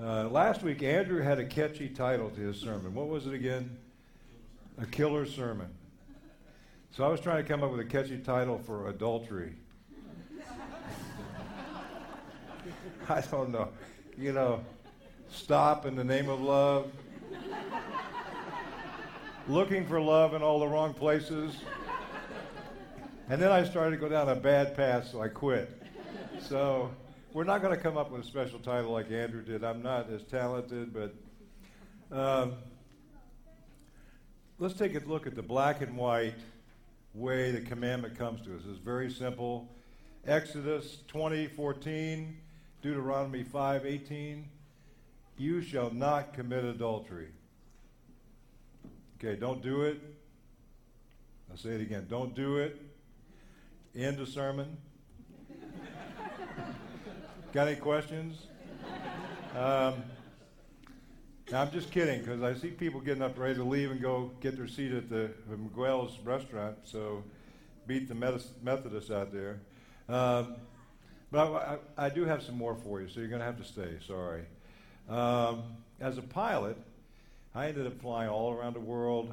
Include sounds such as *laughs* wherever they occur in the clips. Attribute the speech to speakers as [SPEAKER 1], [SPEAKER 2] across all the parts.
[SPEAKER 1] Uh, last week, Andrew had a catchy title to his sermon. What was it again? A killer sermon. So I was trying to come up with a catchy title for adultery. *laughs* I don't know. You know, stop in the name of love. Looking for love in all the wrong places. And then I started to go down a bad path, so I quit. So we're not going to come up with a special title like Andrew did. I'm not as talented, but um, let's take a look at the black and white way the commandment comes to us. It's very simple. Exodus 20, 14, Deuteronomy 5, 18. You shall not commit adultery. Okay, don't do it. I'll say it again. Don't do it. End of sermon. Got any questions? Um, I'm just kidding because I see people getting up ready to leave and go get their seat at the, the Miguel's restaurant. So beat the Methodists out there. Um, but I, I, I, do have some more for you, so you're going to have to stay. Sorry. Um, as a pilot, I ended up flying all around the world,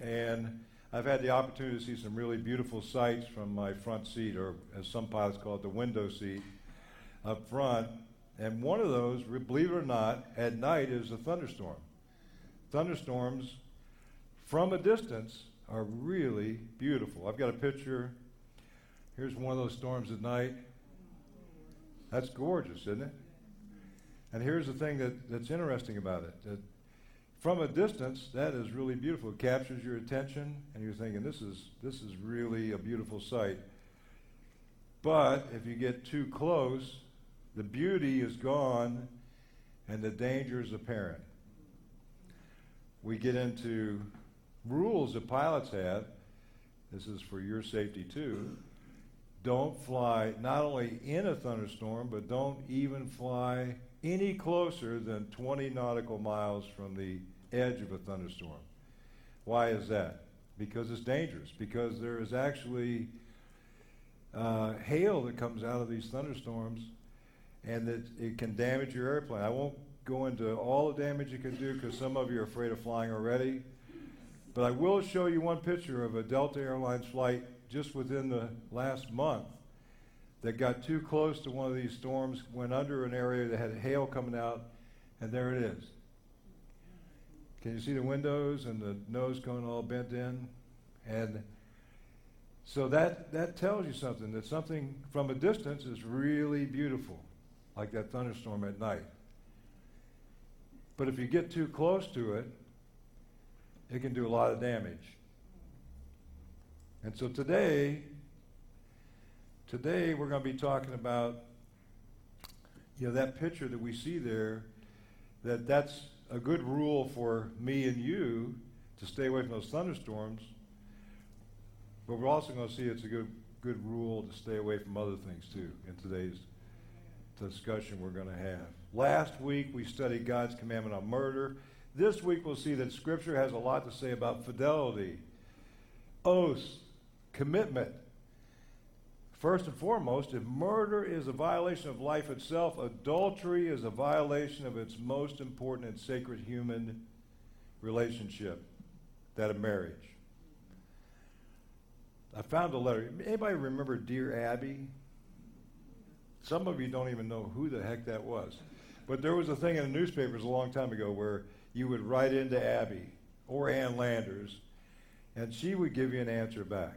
[SPEAKER 1] and I've had the opportunity to see some really beautiful sights from my front seat, or as some pilots call it, the window seat up front. And one of those, believe it or not, at night is a thunderstorm. Thunderstorms from a distance are really beautiful. I've got a picture. Here's one of those storms at night. That's gorgeous, isn't it? And here's the thing that, that's interesting about it. That from a distance, that is really beautiful. It captures your attention, and you're thinking, this is, this is really a beautiful sight. But if you get too close, the beauty is gone and the danger is apparent. We get into rules that pilots have. This is for your safety too. Don't fly not only in a thunderstorm, but don't even fly any closer than 20 nautical miles from the edge of a thunderstorm. Why is that? Because it's dangerous. Because there is actually uh, hail that comes out of these thunderstorms and that it can damage your airplane. I won't go into all the damage it can do because some of you are afraid of flying already. But I will show you one picture of a Delta Airlines flight just within the last month that got too close to one of these storms, went under an area that had hail coming out, and there it is. Can you see the windows and the nose going all bent in? And so that, that tells you something that something from a distance is really beautiful like that thunderstorm at night. But if you get too close to it, it can do a lot of damage. And so today, today we're going to be talking about you know that picture that we see there that that's a good rule for me and you to stay away from those thunderstorms but we're also going to see it's a good good rule to stay away from other things too in today's discussion we're going to have. Last week we studied God's commandment on murder. This week we'll see that Scripture has a lot to say about fidelity, oaths, commitment. First and foremost, if murder is a violation of life itself, adultery is a violation of its most important and sacred human relationship, that of marriage. I found a letter. Anybody remember Dear Abby? Some of you don't even know who the heck that was. But there was a thing in the newspapers a long time ago where you would write into Abby or Ann Landers, and she would give you an answer back.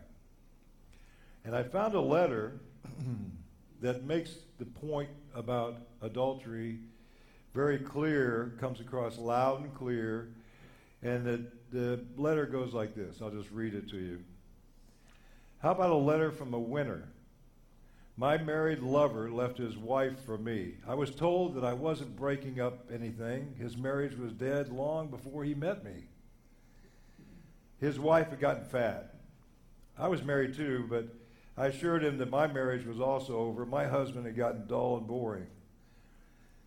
[SPEAKER 1] And I found a letter *clears throat* that makes the point about adultery very clear, comes across loud and clear, and the, the letter goes like this. I'll just read it to you. How about a letter from a winner? My married lover left his wife for me. I was told that I wasn't breaking up anything. His marriage was dead long before he met me. His wife had gotten fat. I was married too, but I assured him that my marriage was also over. My husband had gotten dull and boring.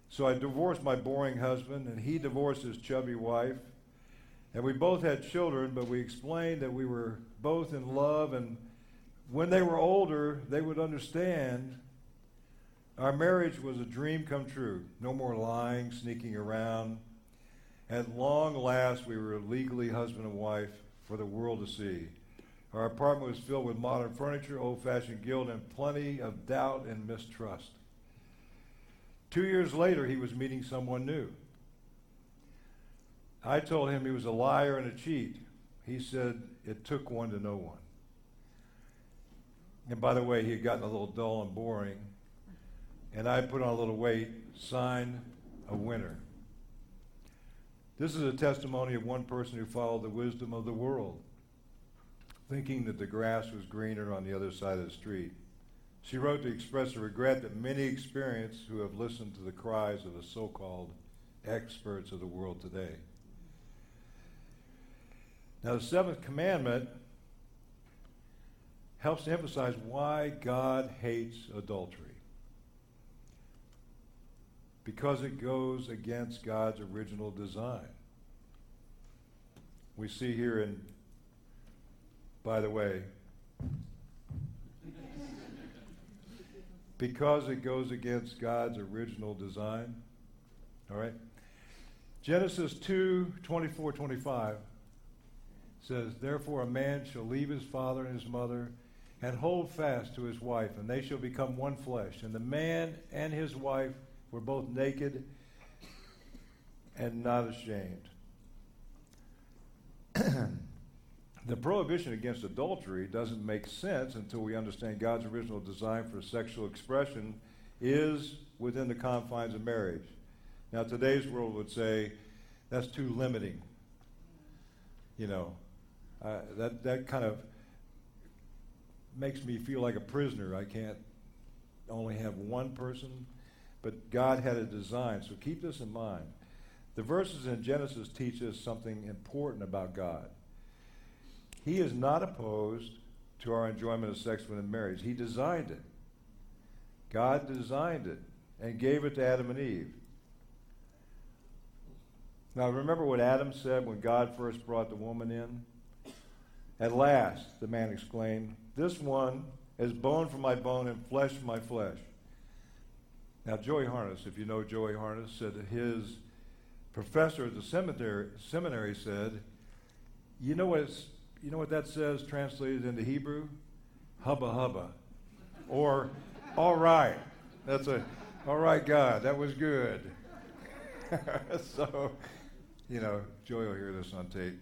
[SPEAKER 1] So I divorced my boring husband, and he divorced his chubby wife. And we both had children, but we explained that we were both in love and when they were older, they would understand Our marriage was a dream come true. No more lying, sneaking around. At long last, we were legally husband and wife for the world to see. Our apartment was filled with modern furniture, old fashioned guilt, and plenty of doubt and mistrust. Two years later, he was meeting someone new. I told him he was a liar and a cheat. He said it took one to know one. And by the way, he had gotten a little dull and boring. And I put on a little weight, sign a winner. This is a testimony of one person who followed the wisdom of the world, thinking that the grass was greener on the other side of the street. She wrote to express a regret that many experience who have listened to the cries of the so called experts of the world today. Now, the seventh commandment helps to emphasize why God hates adultery. Because it goes against God's original design. We see here in, by the way, because it goes against God's original design. All right? Genesis 2 24 25 says, Therefore a man shall leave his father and his mother and hold fast to his wife, and they shall become one flesh. And the man and his wife were both naked and not ashamed. *clears throat* the prohibition against adultery doesn't make sense until we understand God's original design for sexual expression is within the confines of marriage. Now, today's world would say that's too limiting. You know, uh, that, that kind of makes me feel like a prisoner. I can't only have one person, but God had a design. So keep this in mind. The verses in Genesis teach us something important about God. He is not opposed to our enjoyment of sex within marriage. He designed it. God designed it and gave it to Adam and Eve. Now, remember what Adam said when God first brought the woman in? At last, the man exclaimed, this one is bone from my bone and flesh from my flesh. Now, Joey Harness, if you know Joey Harness, said his professor at the seminary, seminary said, you know, what you know what that says translated into Hebrew? Hubba hubba. Or, all right. That's a, all right, God, that was good. *laughs* so, you know, Joey will hear this on tape.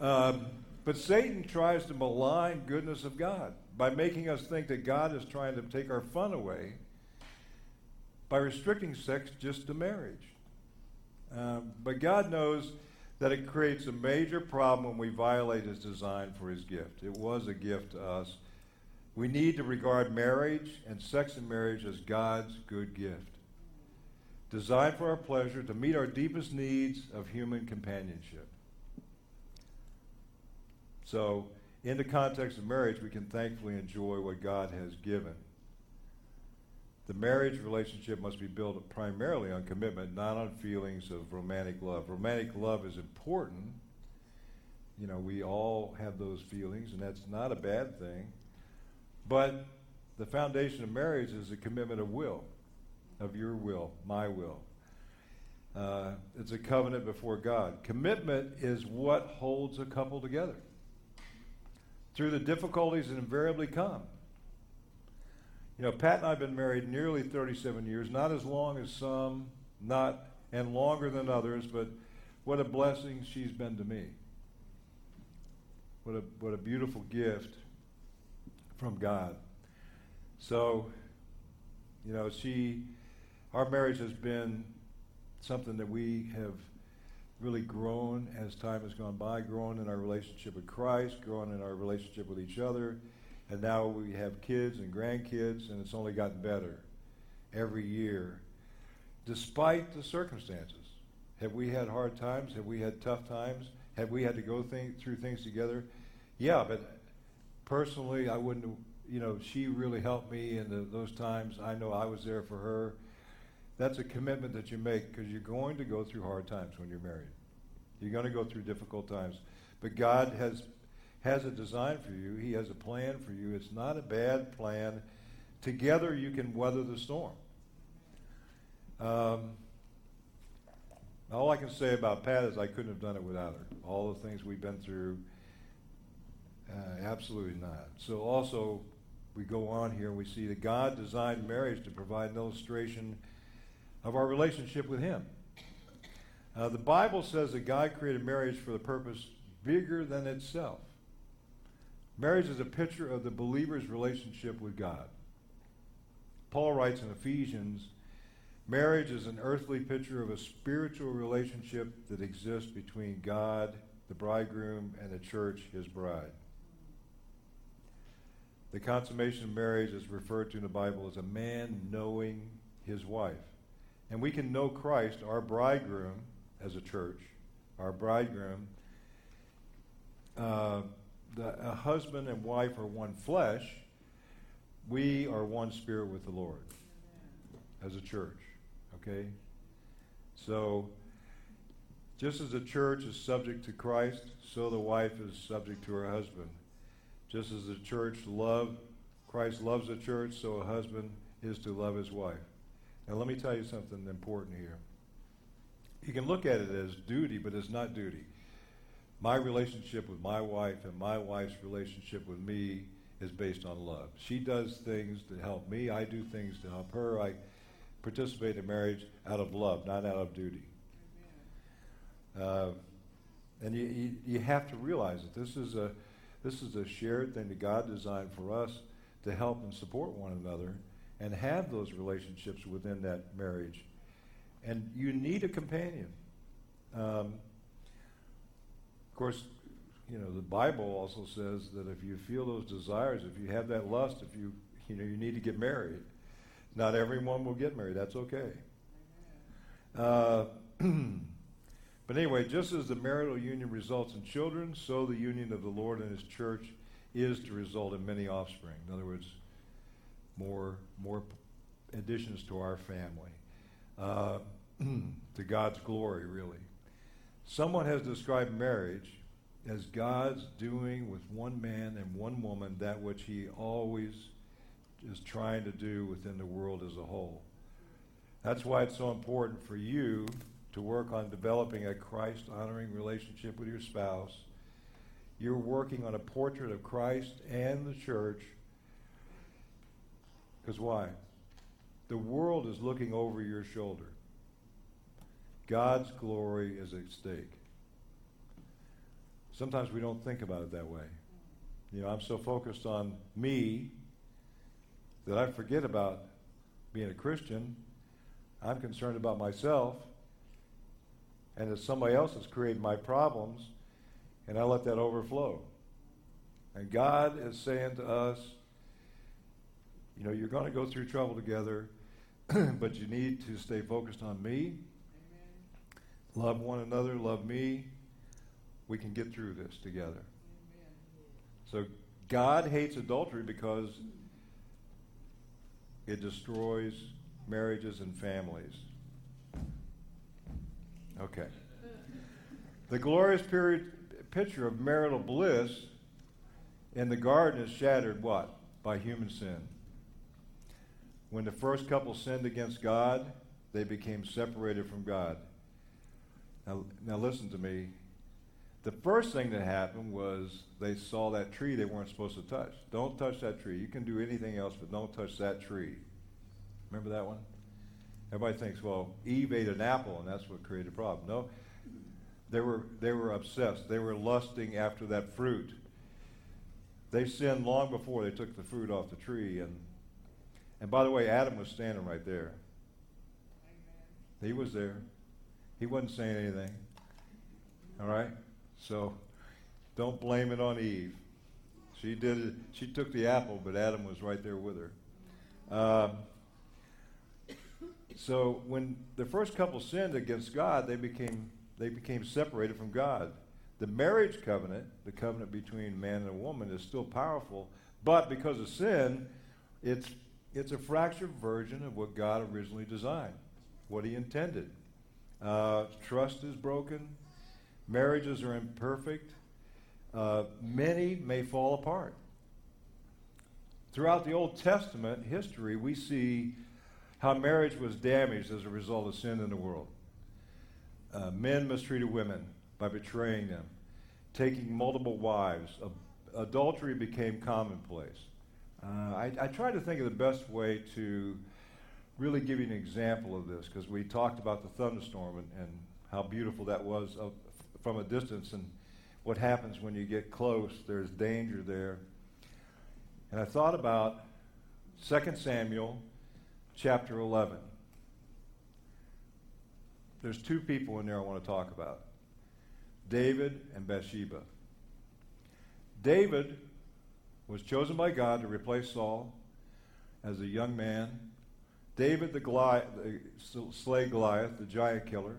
[SPEAKER 1] Um, but Satan tries to malign goodness of God by making us think that God is trying to take our fun away by restricting sex just to marriage. Um, but God knows that it creates a major problem when we violate his design for his gift. It was a gift to us. We need to regard marriage and sex in marriage as God's good gift, designed for our pleasure to meet our deepest needs of human companionship. So, in the context of marriage, we can thankfully enjoy what God has given. The marriage relationship must be built primarily on commitment, not on feelings of romantic love. Romantic love is important. You know, we all have those feelings, and that's not a bad thing. But the foundation of marriage is a commitment of will, of your will, my will. Uh, it's a covenant before God. Commitment is what holds a couple together through the difficulties that invariably come. You know, Pat and I have been married nearly 37 years, not as long as some, not and longer than others, but what a blessing she's been to me. What a what a beautiful gift from God. So, you know, she our marriage has been something that we have really grown as time has gone by, grown in our relationship with Christ, grown in our relationship with each other, and now we have kids and grandkids, and it's only gotten better every year, despite the circumstances. Have we had hard times? Have we had tough times? Have we had to go th- through things together? Yeah, but personally, I wouldn't. You know, she really helped me in the, those times. I know I was there for her that's a commitment that you make because you're going to go through hard times when you're married. You're going to go through difficult times. But God has has a design for you. He has a plan for you. It's not a bad plan. Together you can weather the storm. Um, all I can say about Pat is I couldn't have done it without her. All the things we've been through, uh, absolutely not. So also, we go on here and we see that God designed marriage to provide an illustration of our relationship with Him. Uh, the Bible says that God created marriage for the purpose bigger than itself. Marriage is a picture of the believer's relationship with God. Paul writes in Ephesians marriage is an earthly picture of a spiritual relationship that exists between God, the bridegroom, and the church, his bride. The consummation of marriage is referred to in the Bible as a man knowing his wife. And we can know Christ, our bridegroom, as a church, our bridegroom. Uh, the, a husband and wife are one flesh. We are one spirit with the Lord as a church. Okay? So, just as the church is subject to Christ, so the wife is subject to her husband. Just as the church love Christ loves the church, so a husband is to love his wife. Now let me tell you something important here. You can look at it as duty, but it's not duty. My relationship with my wife and my wife's relationship with me is based on love. She does things to help me, I do things to help her. I participate in marriage out of love, not out of duty. Uh, and you, you, you have to realize that this is a this is a shared thing that God designed for us to help and support one another and have those relationships within that marriage. And you need a companion. Um, of course, you know the Bible also says that if you feel those desires, if you have that lust, if you you know you need to get married. Not everyone will get married. That's okay. Uh, *clears throat* But anyway, just as the marital union results in children, so the union of the Lord and his church is to result in many offspring. In other words, more, more additions to our family. Uh, *clears throat* to God's glory, really. Someone has described marriage as God's doing with one man and one woman that which he always is trying to do within the world as a whole. That's why it's so important for you to work on developing a Christ honoring relationship with your spouse. You're working on a portrait of Christ and the church. Because why? The world is looking over your shoulder. God's glory is at stake. Sometimes we don't think about it that way. You know, I'm so focused on me that I forget about being a Christian. I'm concerned about myself and that somebody else has created my problems, and I let that overflow. And God is saying to us, you know, you're going to go through trouble together, *clears throat* but you need to stay focused on me. Amen. Love one another, love me. We can get through this together. Amen. So God hates adultery because it destroys marriages and families. Okay. The glorious period, picture of marital bliss in the garden is shattered what? By human sin. When the first couple sinned against God, they became separated from God. Now, now listen to me. The first thing that happened was they saw that tree they weren't supposed to touch. Don't touch that tree. You can do anything else, but don't touch that tree. Remember that one? Everybody thinks, well, Eve ate an apple and that's what created a problem. No, they were, they were obsessed. They were lusting after that fruit. They sinned long before they took the fruit off the tree. And, and by the way, Adam was standing right there. He was there. He wasn't saying anything. All right? So don't blame it on Eve. She did it. She took the apple, but Adam was right there with her. Um, so when the first couple sinned against God, they became they became separated from God. The marriage covenant, the covenant between man and a woman, is still powerful, but because of sin, it's it's a fractured version of what God originally designed, what He intended. Uh, trust is broken. Marriages are imperfect. Uh, many may fall apart. Throughout the Old Testament history, we see how marriage was damaged as a result of sin in the world. Uh, men mistreated women by betraying them, taking multiple wives. Adultery became commonplace. Uh, I, I try to think of the best way to really give you an example of this because we talked about the thunderstorm and, and how beautiful that was from a distance and what happens when you get close. There's danger there. And I thought about 2 Samuel chapter 11. There's two people in there I want to talk about David and Bathsheba. David was chosen by God to replace Saul as a young man. David, the, Goliath, slay Goliath, the giant killer.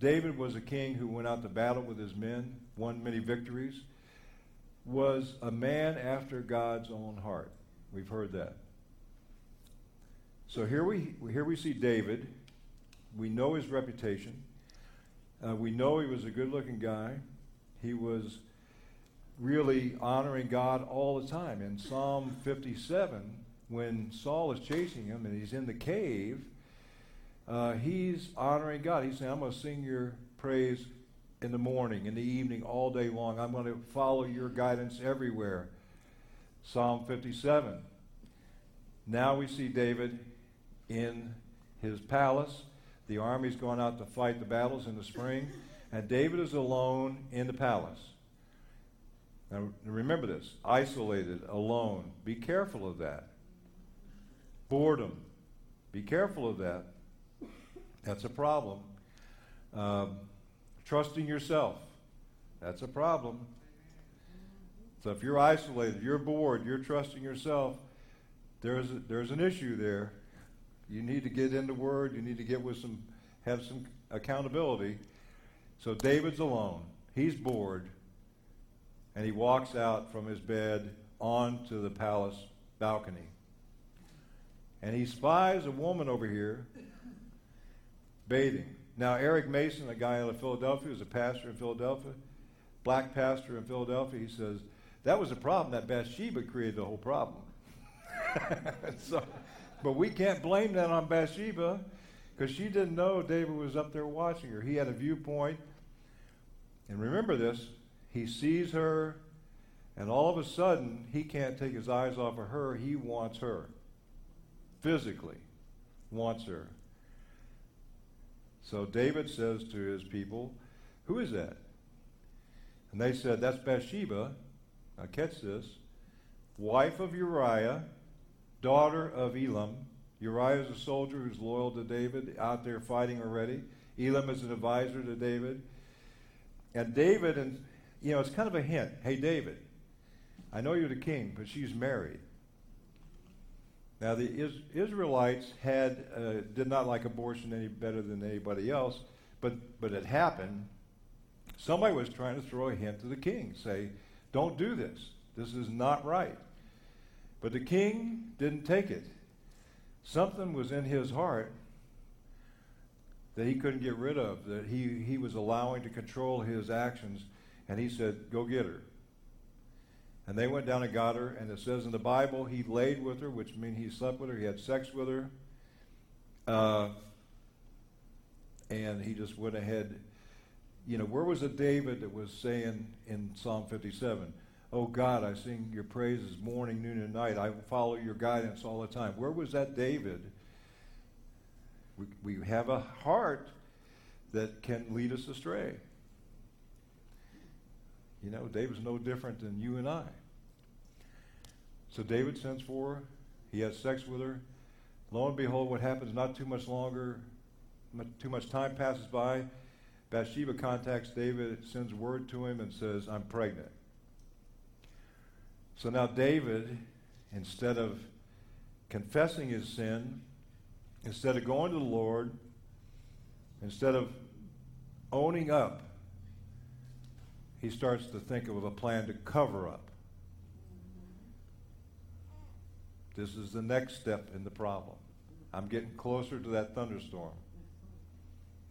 [SPEAKER 1] David was a king who went out to battle with his men, won many victories, was a man after God's own heart. We've heard that. So here we, here we see David. We know his reputation. Uh, we know he was a good looking guy. He was really honoring God all the time. In Psalm 57, when Saul is chasing him and he's in the cave, uh, he's honoring God. He's saying, I'm going to sing your praise in the morning, in the evening, all day long. I'm going to follow your guidance everywhere. Psalm 57. Now we see David in his palace. The army's gone out to fight the battles in the spring, and David is alone in the palace. Now, remember this isolated, alone. Be careful of that. Boredom. Be careful of that. That's a problem. Um, trusting yourself. That's a problem. So if you're isolated, you're bored, you're trusting yourself, there's, a, there's an issue there. You need to get into Word. You need to get with some, have some accountability. So David's alone. He's bored and he walks out from his bed onto the palace balcony. And he spies a woman over here bathing. Now, Eric Mason, a guy out of Philadelphia, who's a pastor in Philadelphia, black pastor in Philadelphia, he says, that was a problem. That Bathsheba created the whole problem. *laughs* so, but we can't blame that on Bathsheba because she didn't know David was up there watching her. He had a viewpoint. And remember this he sees her, and all of a sudden, he can't take his eyes off of her. He wants her. Physically, wants her. So David says to his people, Who is that? And they said, That's Bathsheba. Now, catch this wife of Uriah, daughter of Elam. Uriah is a soldier who's loyal to David, out there fighting already. Elam is an advisor to David. And David and you know, it's kind of a hint. Hey, David, I know you're the king, but she's married. Now, the Is- Israelites had uh, did not like abortion any better than anybody else, but but it happened. Somebody was trying to throw a hint to the king, say, "Don't do this. This is not right." But the king didn't take it. Something was in his heart that he couldn't get rid of, that he, he was allowing to control his actions and he said, Go get her. And they went down and got her. And it says in the Bible, he laid with her, which means he slept with her, he had sex with her. Uh, and he just went ahead. You know, where was it David that was saying in Psalm 57, Oh God, I sing your praises morning, noon, and night. I follow your guidance all the time. Where was that David? We, we have a heart that can lead us astray. You know, David's no different than you and I. So David sends for her. He has sex with her. Lo and behold, what happens not too much longer, too much time passes by. Bathsheba contacts David, sends word to him, and says, I'm pregnant. So now David, instead of confessing his sin, instead of going to the Lord, instead of owning up he starts to think of a plan to cover up. This is the next step in the problem. I'm getting closer to that thunderstorm.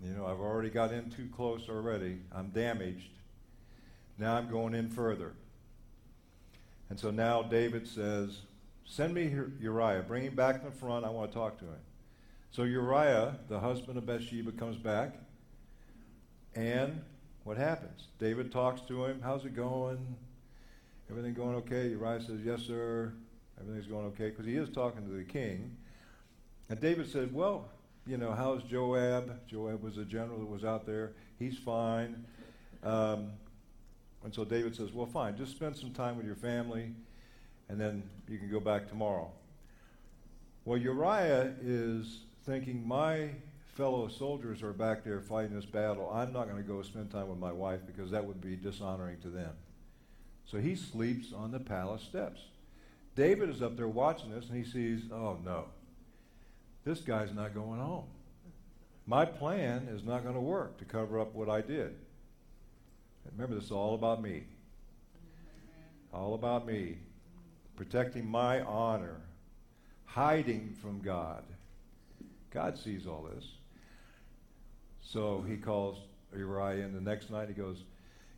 [SPEAKER 1] You know, I've already got in too close already. I'm damaged. Now I'm going in further. And so now David says, Send me Uriah. Bring him back in the front. I want to talk to him. So Uriah, the husband of Bathsheba, comes back, and what happens? David talks to him. How's it going? Everything going okay? Uriah says, Yes, sir. Everything's going okay because he is talking to the king. And David said, Well, you know, how's Joab? Joab was a general that was out there. He's fine. Um, and so David says, Well, fine, just spend some time with your family, and then you can go back tomorrow. Well, Uriah is thinking, My fellow soldiers are back there fighting this battle. I'm not going to go spend time with my wife because that would be dishonoring to them. So he sleeps on the palace steps. David is up there watching this and he sees, oh no, this guy's not going home. My plan is not going to work to cover up what I did. Remember, this is all about me. All about me. Protecting my honor. Hiding from God. God sees all this. So he calls Uriah in the next night. He goes,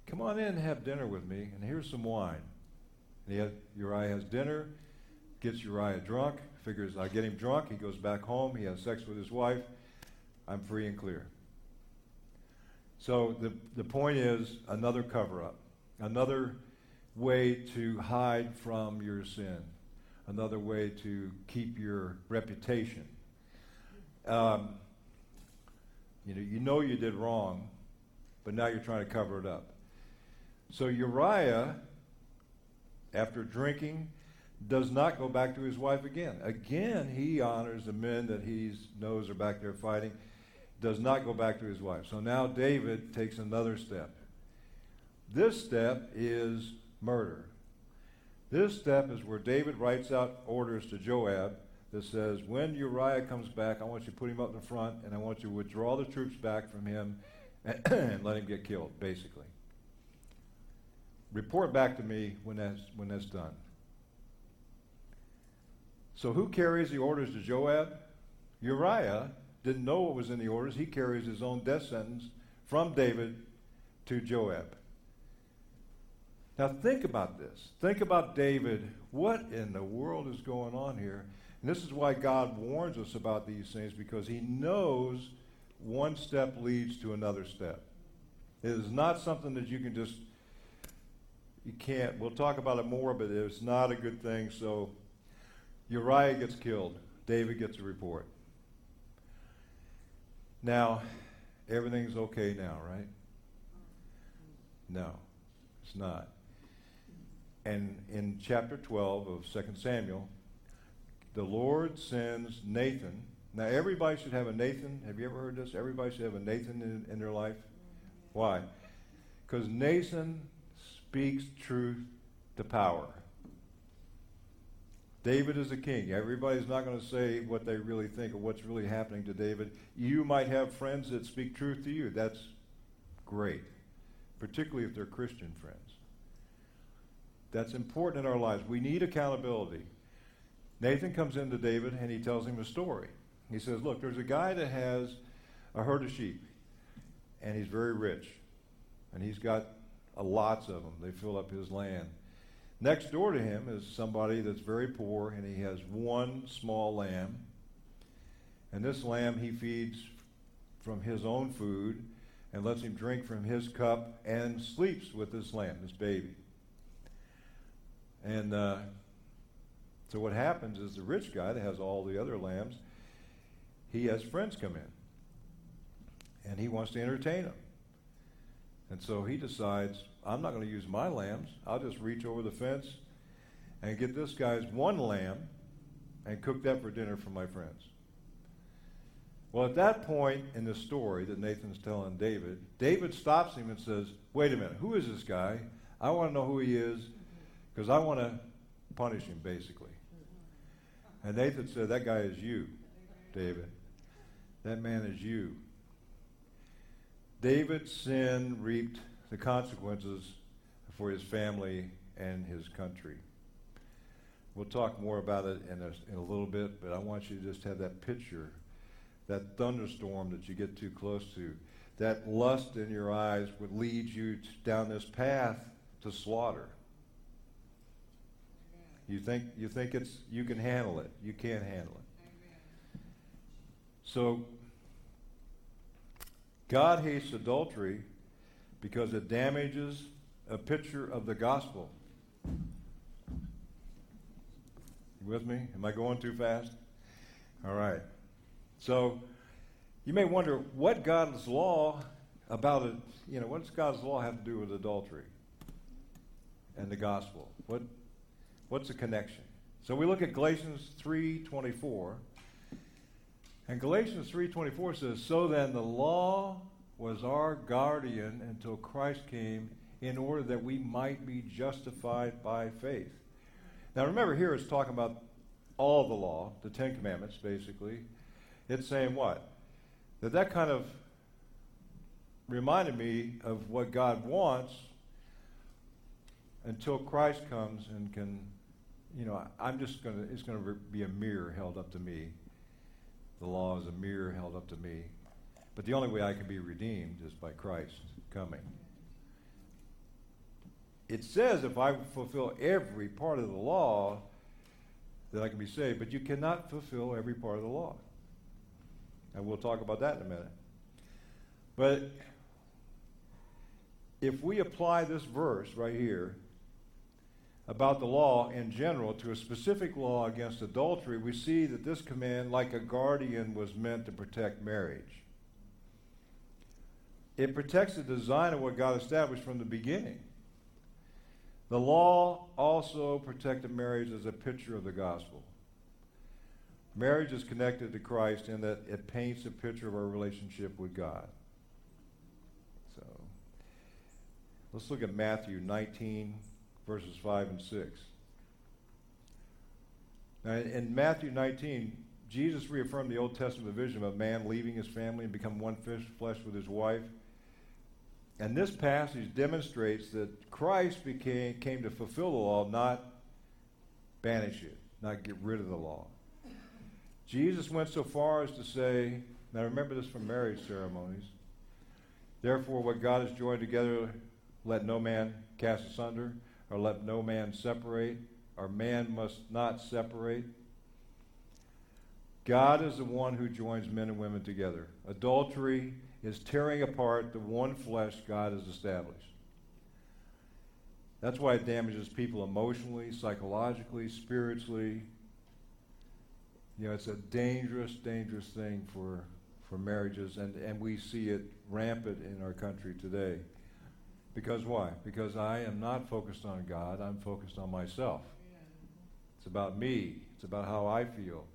[SPEAKER 1] Come on in and have dinner with me, and here's some wine. And had, Uriah has dinner, gets Uriah drunk, figures I get him drunk. He goes back home. He has sex with his wife. I'm free and clear. So the, the point is another cover up, another way to hide from your sin, another way to keep your reputation. Um, you know, you know you did wrong, but now you're trying to cover it up. So Uriah, after drinking, does not go back to his wife again. Again, he honors the men that he knows are back there fighting, does not go back to his wife. So now David takes another step. This step is murder. This step is where David writes out orders to Joab that says, when Uriah comes back, I want you to put him up in the front, and I want you to withdraw the troops back from him and, *clears throat* and let him get killed, basically. Report back to me when that's, when that's done. So who carries the orders to Joab? Uriah didn't know what was in the orders. He carries his own death sentence from David to Joab. Now think about this. Think about David. What in the world is going on here? And this is why God warns us about these things because he knows one step leads to another step. It is not something that you can just, you can't, we'll talk about it more, but it's not a good thing. So Uriah gets killed, David gets a report. Now, everything's okay now, right? No, it's not. And in chapter 12 of 2 Samuel, the Lord sends Nathan. Now, everybody should have a Nathan. Have you ever heard this? Everybody should have a Nathan in, in their life. Why? Because Nathan speaks truth to power. David is a king. Everybody's not going to say what they really think or what's really happening to David. You might have friends that speak truth to you. That's great, particularly if they're Christian friends. That's important in our lives. We need accountability. Nathan comes into David and he tells him a story. He says, Look, there's a guy that has a herd of sheep, and he's very rich, and he's got lots of them. They fill up his land. Next door to him is somebody that's very poor, and he has one small lamb. And this lamb he feeds from his own food and lets him drink from his cup and sleeps with this lamb, this baby. And uh, so what happens is the rich guy that has all the other lambs, he has friends come in. And he wants to entertain them. And so he decides, I'm not going to use my lambs. I'll just reach over the fence and get this guy's one lamb and cook that for dinner for my friends. Well, at that point in the story that Nathan's telling David, David stops him and says, Wait a minute, who is this guy? I want to know who he is because I want to punish him, basically. And Nathan said, That guy is you, David. That man is you. David's sin reaped the consequences for his family and his country. We'll talk more about it in a, in a little bit, but I want you to just have that picture, that thunderstorm that you get too close to. That lust in your eyes would lead you down this path to slaughter. You think you think it's you can handle it. You can't handle it. So, God hates adultery because it damages a picture of the gospel. You with me? Am I going too fast? All right. So, you may wonder what God's law about it, you know, what does God's law have to do with adultery and the gospel? What, what's the connection? So we look at Galatians 3:24. And Galatians 3:24 says, "So then the law was our guardian until Christ came in order that we might be justified by faith." Now remember here it's talking about all the law, the 10 commandments basically. It's saying what? That that kind of reminded me of what God wants until Christ comes and can, you know, I'm just going to, it's going to be a mirror held up to me. The law is a mirror held up to me. But the only way I can be redeemed is by Christ coming. It says if I fulfill every part of the law, that I can be saved, but you cannot fulfill every part of the law. And we'll talk about that in a minute. But if we apply this verse right here about the law in general to a specific law against adultery, we see that this command, like a guardian, was meant to protect marriage. It protects the design of what God established from the beginning. The law also protected marriage as a picture of the gospel. Marriage is connected to Christ in that it paints a picture of our relationship with God. So let's look at Matthew 19, verses 5 and 6. Now, in Matthew 19, Jesus reaffirmed the Old Testament vision of man leaving his family and become one flesh with his wife. And this passage demonstrates that Christ became, came to fulfill the law, not banish it, not get rid of the law. Jesus went so far as to say, now remember this from marriage ceremonies. Therefore, what God has joined together, let no man cast asunder, or let no man separate, or man must not separate. God is the one who joins men and women together. Adultery is tearing apart the one flesh God has established. That's why it damages people emotionally, psychologically, spiritually, you know, it's a dangerous, dangerous thing for, for marriages, and, and we see it rampant in our country today. Because why? Because I am not focused on God, I'm focused on myself. It's about me, it's about how I feel.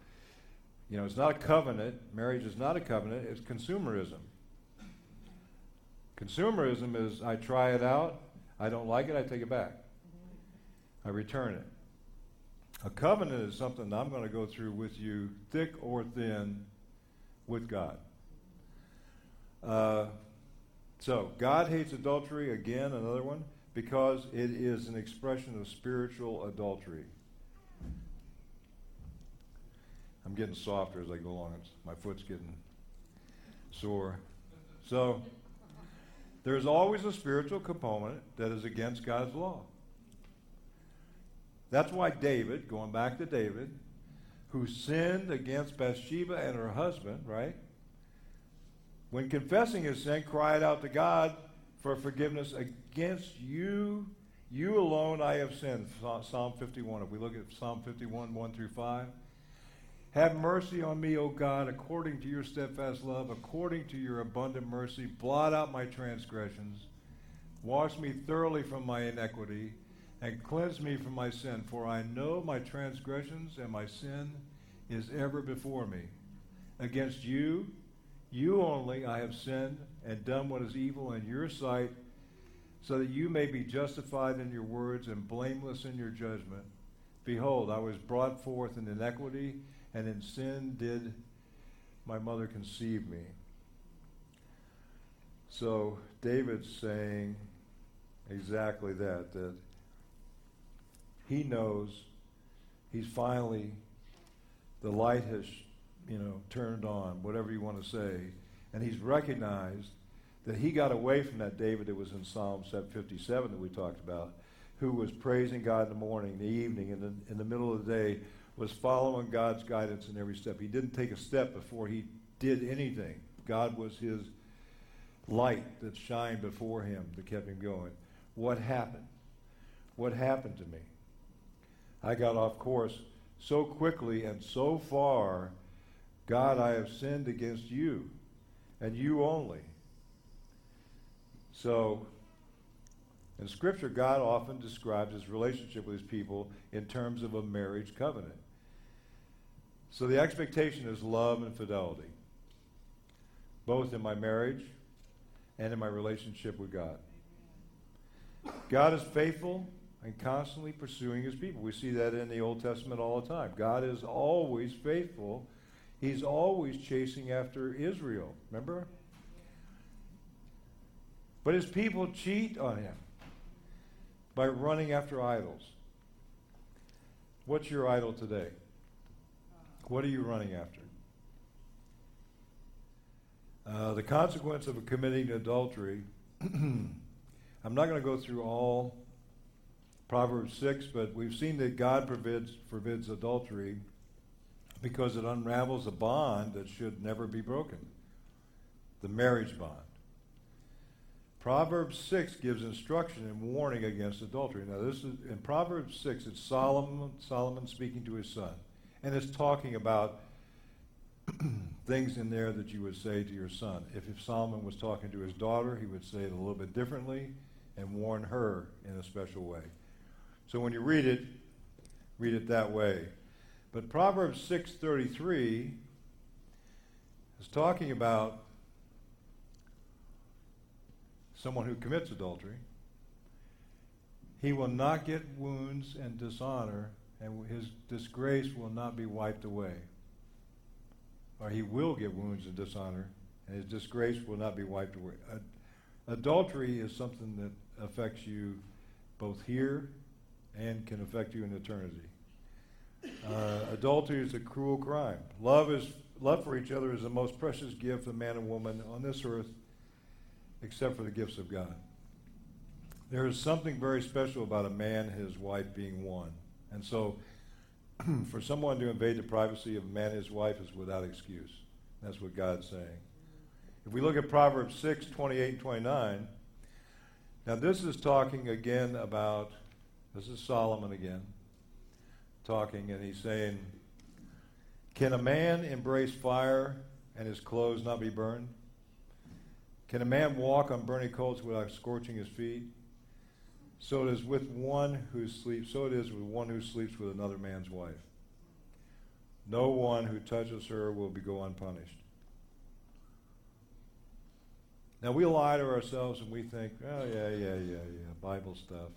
[SPEAKER 1] You know, it's not a covenant. Marriage is not a covenant, it's consumerism. Consumerism is I try it out, I don't like it, I take it back, I return it. A covenant is something I'm going to go through with you, thick or thin, with God. Uh, so, God hates adultery, again, another one, because it is an expression of spiritual adultery. I'm getting softer as I go along. It's, my foot's getting sore. So, there's always a spiritual component that is against God's law. That's why David, going back to David, who sinned against Bathsheba and her husband, right? When confessing his sin, cried out to God for forgiveness against you, you alone I have sinned. Psalm 51. If we look at Psalm 51, 1 through 5. Have mercy on me, O God, according to your steadfast love, according to your abundant mercy. Blot out my transgressions. Wash me thoroughly from my iniquity and cleanse me from my sin. For I know my transgressions and my sin is ever before me. Against you, you only, I have sinned and done what is evil in your sight, so that you may be justified in your words and blameless in your judgment. Behold, I was brought forth in iniquity, and in sin did my mother conceive me. So David's saying exactly that, that he knows he's finally, the light has, you know, turned on, whatever you want to say. And he's recognized that he got away from that David that was in Psalm 57 that we talked about, who was praising God in the morning, the evening, and in the middle of the day, was following God's guidance in every step. He didn't take a step before he did anything. God was his light that shined before him that kept him going. What happened? What happened to me? I got off course so quickly and so far. God, I have sinned against you and you only. So, in Scripture, God often describes his relationship with his people in terms of a marriage covenant. So the expectation is love and fidelity, both in my marriage and in my relationship with God. God is faithful and constantly pursuing his people. We see that in the Old Testament all the time. God is always faithful. He's always chasing after Israel. Remember? But his people cheat on him by running after idols. What's your idol today? What are you running after? Uh, the consequence of committing adultery. *clears throat* I'm not going to go through all Proverbs 6, but we've seen that God forbids, forbids adultery because it unravels a bond that should never be broken the marriage bond. Proverbs 6 gives instruction and warning against adultery. Now, this is in Proverbs 6, it's Solomon, Solomon speaking to his son. And it's talking about *clears throat* things in there that you would say to your son. If, if Solomon was talking to his daughter, he would say it a little bit differently and warn her in a special way. So when you read it, read it that way. But Proverbs 6:33 is talking about someone who commits adultery. He will not get wounds and dishonor, and his disgrace will not be wiped away. Or he will get wounds and dishonor, and his disgrace will not be wiped away. adultery is something that affects you both here and can affect you in eternity. Uh, adultery is a cruel crime. Love is love for each other is the most precious gift of man and woman on this earth, except for the gifts of God. There is something very special about a man and his wife being one, and so *clears throat* for someone to invade the privacy of a man and his wife is without excuse. That's what God's saying. If we look at Proverbs 6, 28 and 29, now this is talking again about, this is Solomon again talking, and he's saying, Can a man embrace fire and his clothes not be burned? Can a man walk on burning coals without scorching his feet? So it is with one who sleeps, so it is with one who sleeps with another man's wife. No one who touches her will be go unpunished. Now we lie to ourselves and we think, oh yeah, yeah, yeah, yeah, Bible stuff.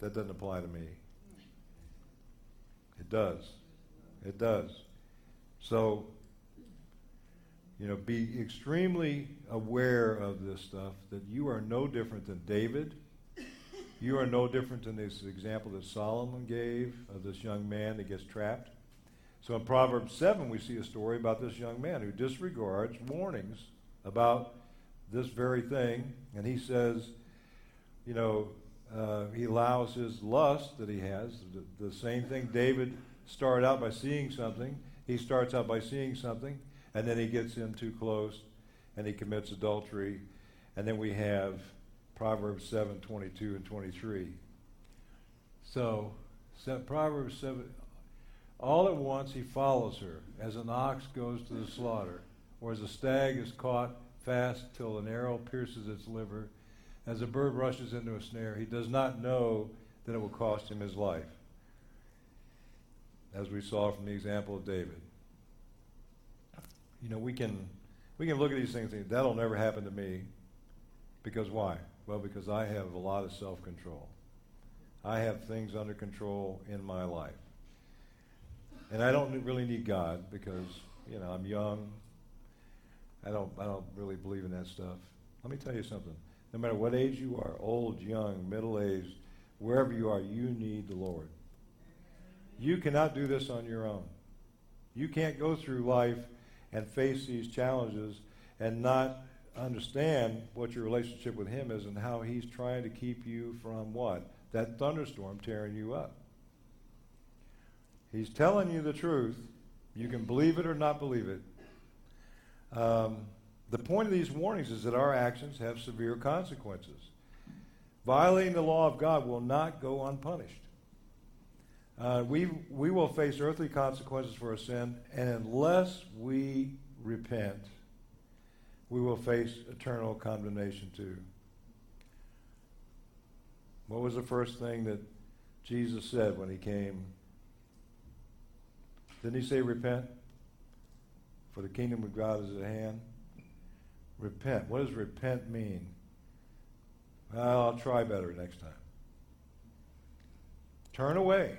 [SPEAKER 1] That doesn't apply to me. Does. It does. So, you know, be extremely aware of this stuff that you are no different than David. You are no different than this example that Solomon gave of this young man that gets trapped. So in Proverbs 7, we see a story about this young man who disregards warnings about this very thing. And he says, you know, uh, he allows his lust that he has, the, the same thing David started out by seeing something. He starts out by seeing something, and then he gets in too close, and he commits adultery. And then we have Proverbs 7 22 and 23. So, Proverbs 7, all at once he follows her, as an ox goes to the slaughter, or as a stag is caught fast till an arrow pierces its liver as a bird rushes into a snare, he does not know that it will cost him his life, as we saw from the example of David. You know, we can, we can look at these things and think, that'll never happen to me. Because why? Well, because I have a lot of self control. I have things under control in my life. And I don't really need God because, you know, I'm young. I don't, I don't really believe in that stuff. Let me tell you something no matter what age you are old, young, middle aged, wherever you are, you need the Lord. You cannot do this on your own. You can't go through life and face these challenges and not understand what your relationship with Him is and how He's trying to keep you from what? That thunderstorm tearing you up. He's telling you the truth. You can believe it or not believe it. Um, the point of these warnings is that our actions have severe consequences. Violating the law of God will not go unpunished. Uh, we, we will face earthly consequences for our sin, and unless we repent, we will face eternal condemnation too. What was the first thing that Jesus said when he came? Didn't he say repent? For the kingdom of God is at hand. Repent. What does repent mean? Well, I'll try better next time. Turn away.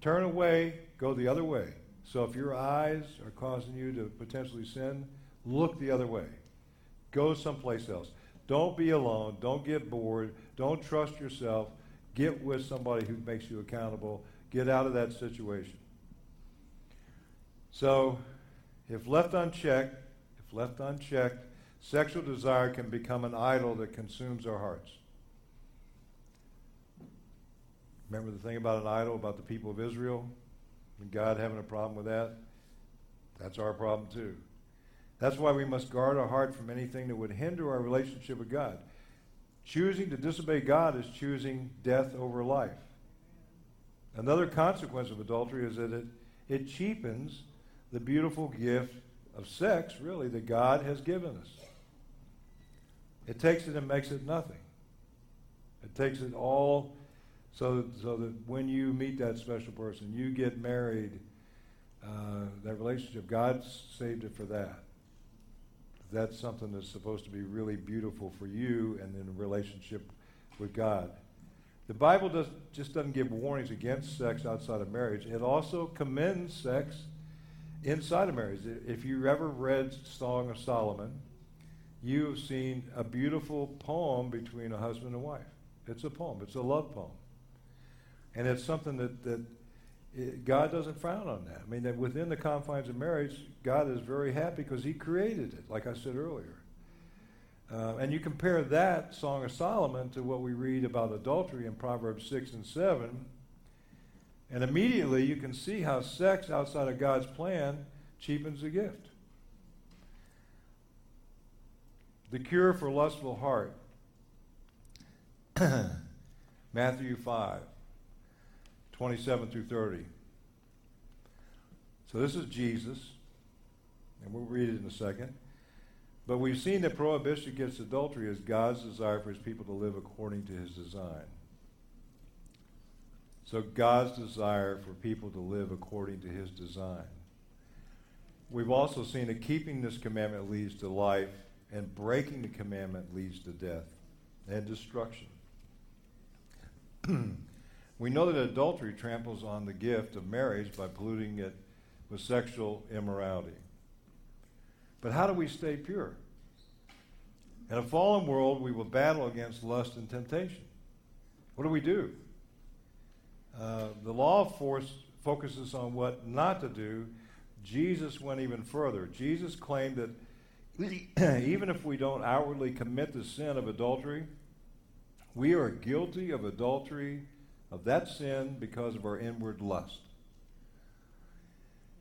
[SPEAKER 1] Turn away, go the other way. So if your eyes are causing you to potentially sin, look the other way. Go someplace else. Don't be alone. Don't get bored. Don't trust yourself. Get with somebody who makes you accountable. Get out of that situation. So, if left unchecked, left unchecked, sexual desire can become an idol that consumes our hearts. Remember the thing about an idol, about the people of Israel? And God having a problem with that? That's our problem too. That's why we must guard our heart from anything that would hinder our relationship with God. Choosing to disobey God is choosing death over life. Another consequence of adultery is that it, it cheapens the beautiful gift of sex, really, that God has given us. It takes it and makes it nothing. It takes it all so, so that when you meet that special person, you get married, uh, that relationship, God saved it for that. That's something that's supposed to be really beautiful for you and in a relationship with God. The Bible does, just doesn't give warnings against sex outside of marriage. It also commends sex inside of marriage. If you ever read Song of Solomon, you have seen a beautiful poem between a husband and wife. It's a poem. It's a love poem. And it's something that, that it, God doesn't frown on that. I mean, that within the confines of marriage, God is very happy because He created it, like I said earlier. Uh, and you compare that Song of Solomon to what we read about adultery in Proverbs 6 and 7, and immediately you can see how sex outside of God's plan cheapens the gift. The cure for lustful heart. *clears throat* Matthew 5. 27 through 30. So this is Jesus, and we'll read it in a second. But we've seen that prohibition against adultery is God's desire for his people to live according to his design. So God's desire for people to live according to his design. We've also seen that keeping this commandment leads to life, and breaking the commandment leads to death and destruction. *clears throat* We know that adultery tramples on the gift of marriage by polluting it with sexual immorality. But how do we stay pure? In a fallen world, we will battle against lust and temptation. What do we do? Uh, the law of force focuses on what not to do. Jesus went even further. Jesus claimed that *clears throat* even if we don't outwardly commit the sin of adultery, we are guilty of adultery of that sin because of our inward lust.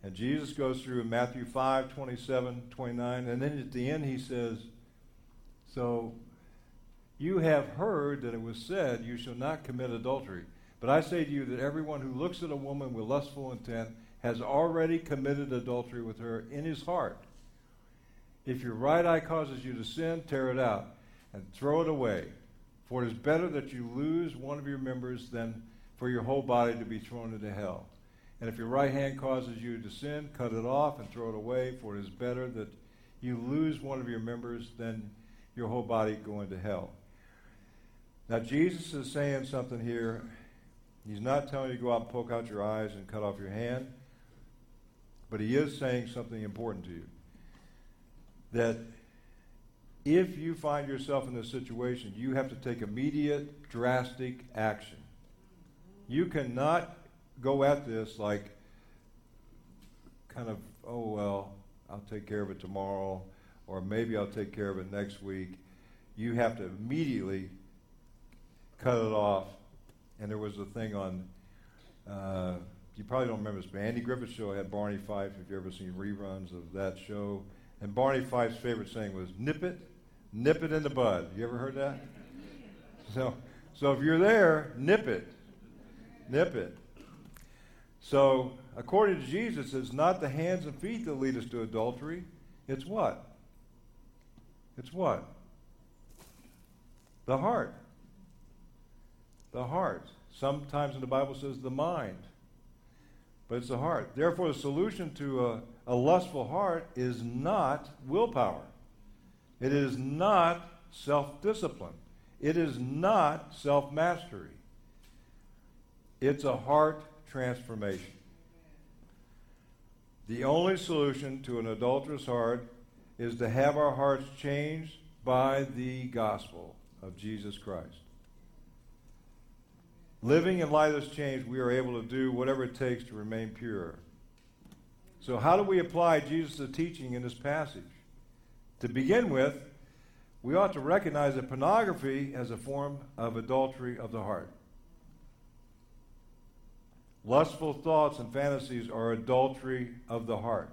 [SPEAKER 1] And Jesus goes through in Matthew 5, 27, 29, and then at the end he says, So you have heard that it was said, You shall not commit adultery. But I say to you that everyone who looks at a woman with lustful intent has already committed adultery with her in his heart. If your right eye causes you to sin, tear it out and throw it away. For it is better that you lose one of your members than for your whole body to be thrown into hell. And if your right hand causes you to sin, cut it off and throw it away, for it is better that you lose one of your members than your whole body go into hell. Now, Jesus is saying something here. He's not telling you to go out and poke out your eyes and cut off your hand, but he is saying something important to you. That if you find yourself in this situation, you have to take immediate, drastic action. You cannot go at this like kind of, oh, well, I'll take care of it tomorrow, or maybe I'll take care of it next week. You have to immediately cut it off. And there was a thing on, uh, you probably don't remember this, but Andy Griffith Show had Barney Fife. If you ever seen reruns of that show, And Barney Fife's favorite saying was, nip it, nip it in the bud. You ever heard that? So, so if you're there, nip it. Nip it. So, according to Jesus, it's not the hands and feet that lead us to adultery. It's what? It's what? The heart. The heart. Sometimes in the Bible says the mind, but it's the heart. Therefore, the solution to a, a lustful heart is not willpower. It is not self discipline. It is not self mastery. It's a heart transformation. The only solution to an adulterous heart is to have our hearts changed by the gospel of Jesus Christ. Living in light of this change, we are able to do whatever it takes to remain pure. So, how do we apply Jesus' teaching in this passage? To begin with, we ought to recognize that pornography as a form of adultery of the heart. Lustful thoughts and fantasies are adultery of the heart.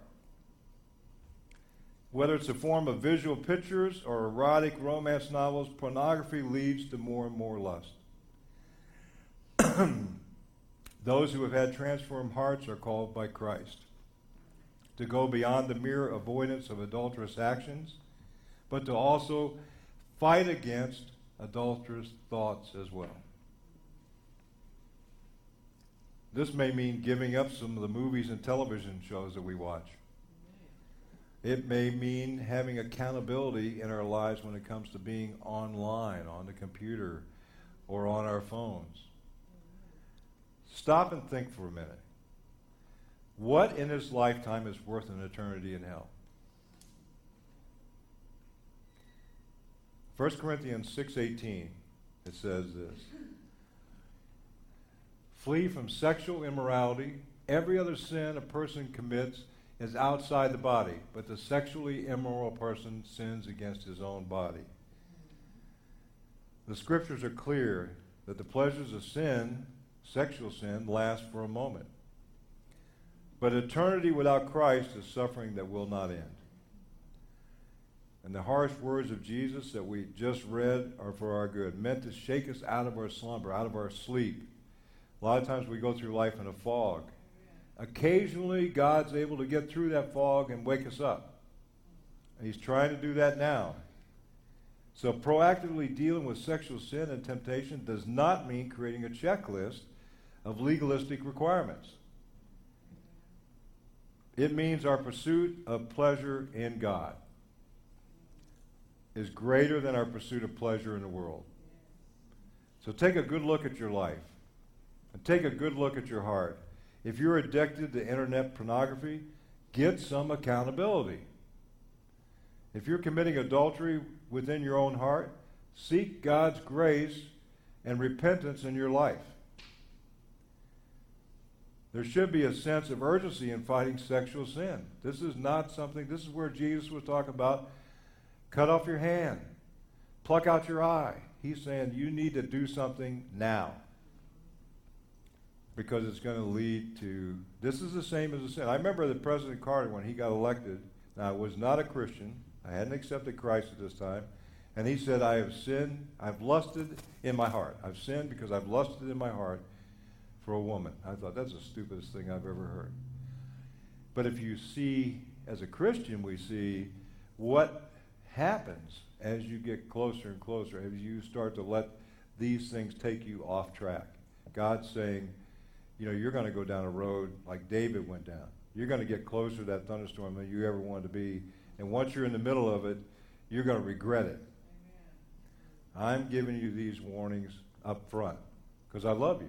[SPEAKER 1] Whether it's a form of visual pictures or erotic romance novels, pornography leads to more and more lust. *coughs* Those who have had transformed hearts are called by Christ to go beyond the mere avoidance of adulterous actions, but to also fight against adulterous thoughts as well. This may mean giving up some of the movies and television shows that we watch. It may mean having accountability in our lives when it comes to being online, on the computer, or on our phones. Stop and think for a minute. What in this lifetime is worth an eternity in hell? 1 Corinthians 6:18 it says this. Flee from sexual immorality. Every other sin a person commits is outside the body, but the sexually immoral person sins against his own body. The scriptures are clear that the pleasures of sin Sexual sin lasts for a moment. But eternity without Christ is suffering that will not end. And the harsh words of Jesus that we just read are for our good, meant to shake us out of our slumber, out of our sleep. A lot of times we go through life in a fog. Occasionally, God's able to get through that fog and wake us up. And He's trying to do that now. So, proactively dealing with sexual sin and temptation does not mean creating a checklist of legalistic requirements. It means our pursuit of pleasure in God is greater than our pursuit of pleasure in the world. So take a good look at your life and take a good look at your heart. If you're addicted to internet pornography, get some accountability. If you're committing adultery within your own heart, seek God's grace and repentance in your life. There should be a sense of urgency in fighting sexual sin. This is not something, this is where Jesus was talking about cut off your hand, pluck out your eye. He's saying you need to do something now because it's going to lead to this is the same as a sin. I remember that President Carter, when he got elected, now I was not a Christian, I hadn't accepted Christ at this time, and he said, I have sinned, I've lusted in my heart. I've sinned because I've lusted in my heart for a woman. I thought that's the stupidest thing I've ever heard. But if you see, as a Christian, we see what happens as you get closer and closer, as you start to let these things take you off track. God's saying, you know, you're going to go down a road like David went down. You're going to get closer to that thunderstorm than you ever wanted to be. And once you're in the middle of it, you're going to regret it. Amen. I'm giving you these warnings up front because I love you.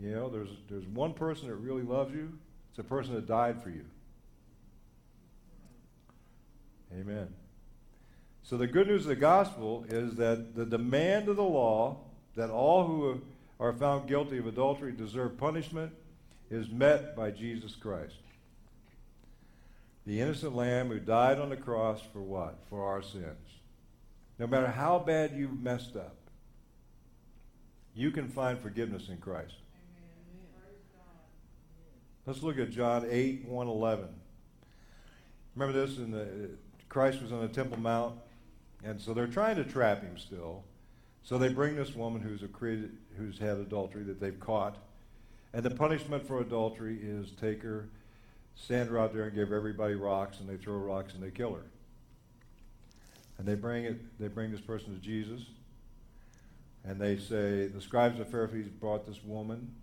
[SPEAKER 1] You know, there's, there's one person that really loves you. It's a person that died for you. Amen. So the good news of the gospel is that the demand of the law that all who are found guilty of adultery deserve punishment is met by Jesus Christ. The innocent lamb who died on the cross for what? For our sins. No matter how bad you've messed up, you can find forgiveness in Christ. Let's look at John 8, 111. remember this? In the, Christ was on the Temple Mount, and so they're trying to trap him still. So they bring this woman who's a created, who's had adultery that they've caught, and the punishment for adultery is take her, stand her out there, and give everybody rocks, and they throw rocks and they kill her. And they bring it. They bring this person to Jesus, and they say the scribes and Pharisees brought this woman.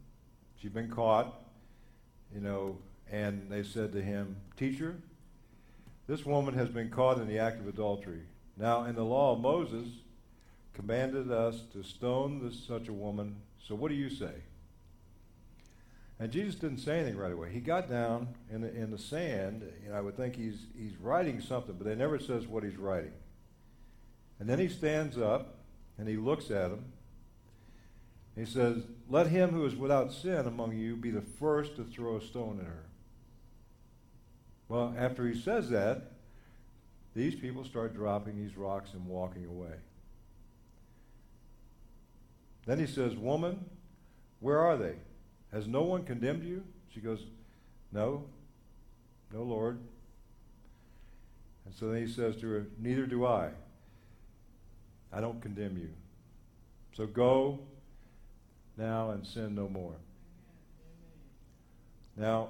[SPEAKER 1] She'd been caught, you know, and they said to him, "Teacher, this woman has been caught in the act of adultery. Now, in the law of Moses, commanded us to stone this, such a woman. So, what do you say?" And Jesus didn't say anything right away. He got down in the, in the sand, and I would think he's, he's writing something, but they never says what he's writing. And then he stands up and he looks at him. He says, Let him who is without sin among you be the first to throw a stone at her. Well, after he says that, these people start dropping these rocks and walking away. Then he says, Woman, where are they? Has no one condemned you? She goes, No, no, Lord. And so then he says to her, Neither do I. I don't condemn you. So go now and sin no more. Now,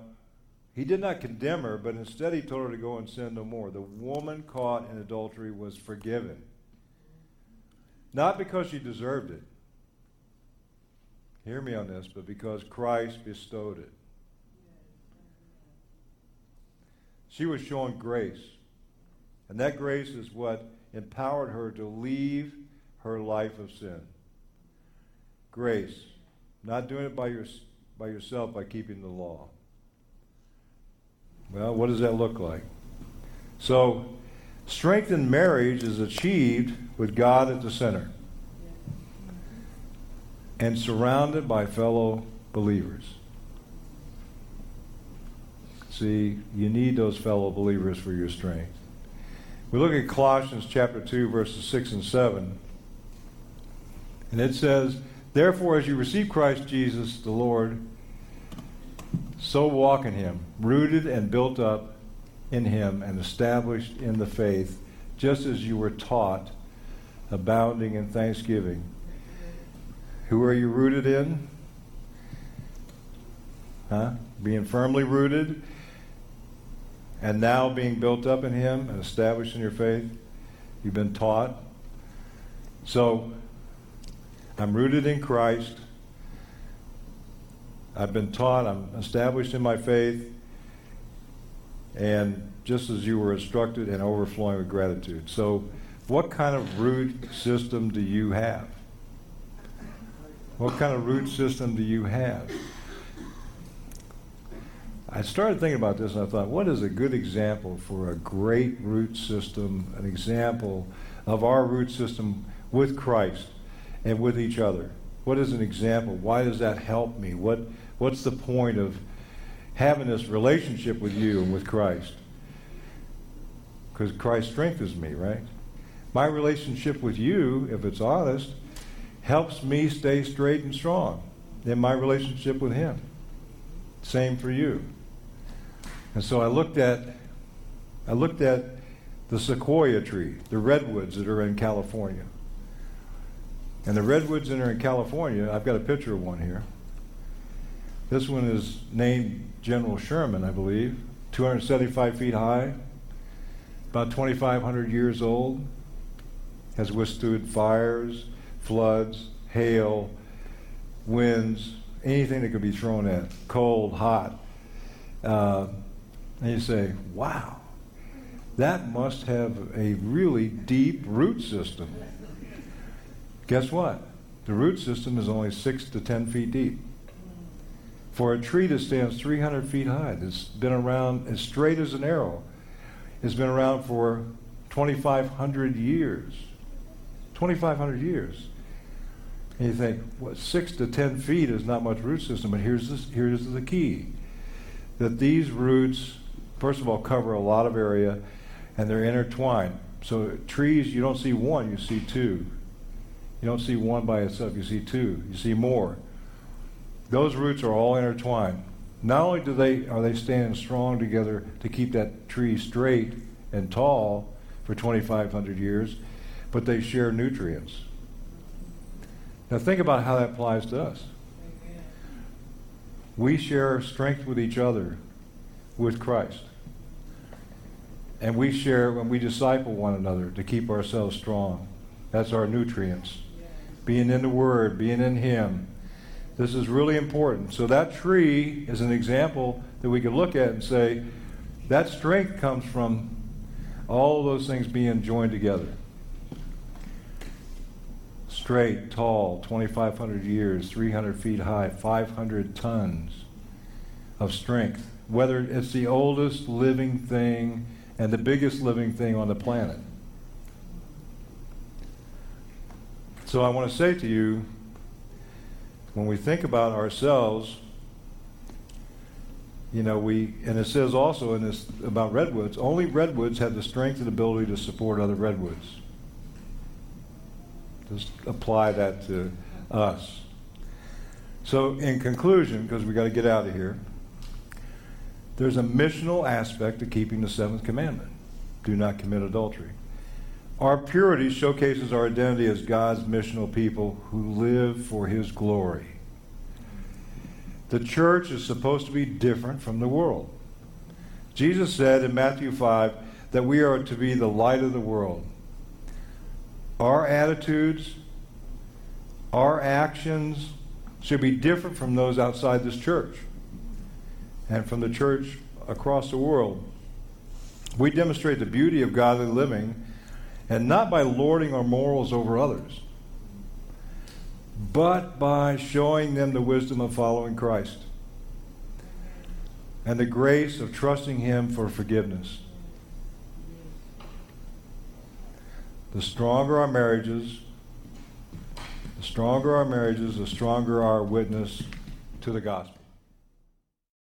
[SPEAKER 1] he did not condemn her, but instead he told her to go and sin no more. The woman caught in adultery was forgiven. Not because she deserved it. Hear me on this, but because Christ bestowed it. She was shown grace. And that grace is what empowered her to leave her life of sin. Grace. Not doing it by, your, by yourself by keeping the law. Well, what does that look like? So, strength in marriage is achieved with God at the center and surrounded by fellow believers. See, you need those fellow believers for your strength. We look at Colossians chapter 2, verses 6 and 7. And it says, Therefore, as you receive Christ Jesus the Lord, so walk in him, rooted and built up in him and established in the faith, just as you were taught, abounding in thanksgiving. Who are you rooted in? Huh? Being firmly rooted and now being built up in Him and established in your faith. You've been taught. So, I'm rooted in Christ. I've been taught. I'm established in my faith. And just as you were instructed and overflowing with gratitude. So, what kind of root system do you have? What kind of root system do you have? I started thinking about this and I thought, what is a good example for a great root system, an example of our root system with Christ and with each other? What is an example? Why does that help me? What, what's the point of having this relationship with you and with Christ? Because Christ strengthens me, right? My relationship with you, if it's honest, helps me stay straight and strong in my relationship with Him. Same for you. And so I looked at I looked at the sequoia tree, the redwoods that are in California. And the redwoods that are in California, I've got a picture of one here. This one is named General Sherman, I believe, 275 feet high, about 2,500 years old, has withstood fires, floods, hail, winds, anything that could be thrown at, cold, hot. Uh, and you say, wow, that must have a really deep root system. Guess what? The root system is only six to ten feet deep. For a tree that stands 300 feet high, that's been around as straight as an arrow, has been around for 2,500 years. 2,500 years. And you think, what, six to ten feet is not much root system, but here's, this, here's the key that these roots first of all, cover a lot of area, and they're intertwined. So trees, you don't see one, you see two. You don't see one by itself, you see two. You see more. Those roots are all intertwined. not only do they are they standing strong together to keep that tree straight and tall for 2,500 years, but they share nutrients. Now think about how that applies to us. We share strength with each other with Christ. And we share when we disciple one another to keep ourselves strong. That's our nutrients. Being in the Word, being in Him. This is really important. So, that tree is an example that we can look at and say that strength comes from all those things being joined together. Straight, tall, 2,500 years, 300 feet high, 500 tons of strength. Whether it's the oldest living thing and the biggest living thing on the planet. So I want to say to you, when we think about ourselves, you know, we, and it says also in this about redwoods, only redwoods have the strength and ability to support other redwoods. Just apply that to us. So, in conclusion, because we got to get out of here, there's a missional aspect to keeping the seventh commandment do not commit adultery. Our purity showcases our identity as God's missional people who live for his glory. The church is supposed to be different from the world. Jesus said in Matthew 5 that we are to be the light of the world. Our attitudes, our actions should be different from those outside this church and from the church across the world. We demonstrate the beauty of godly living, and not by lording our morals over others, but by showing them the wisdom of following Christ and the grace of trusting Him for forgiveness. The stronger our marriages, the stronger our marriages, the stronger our witness to the gospel.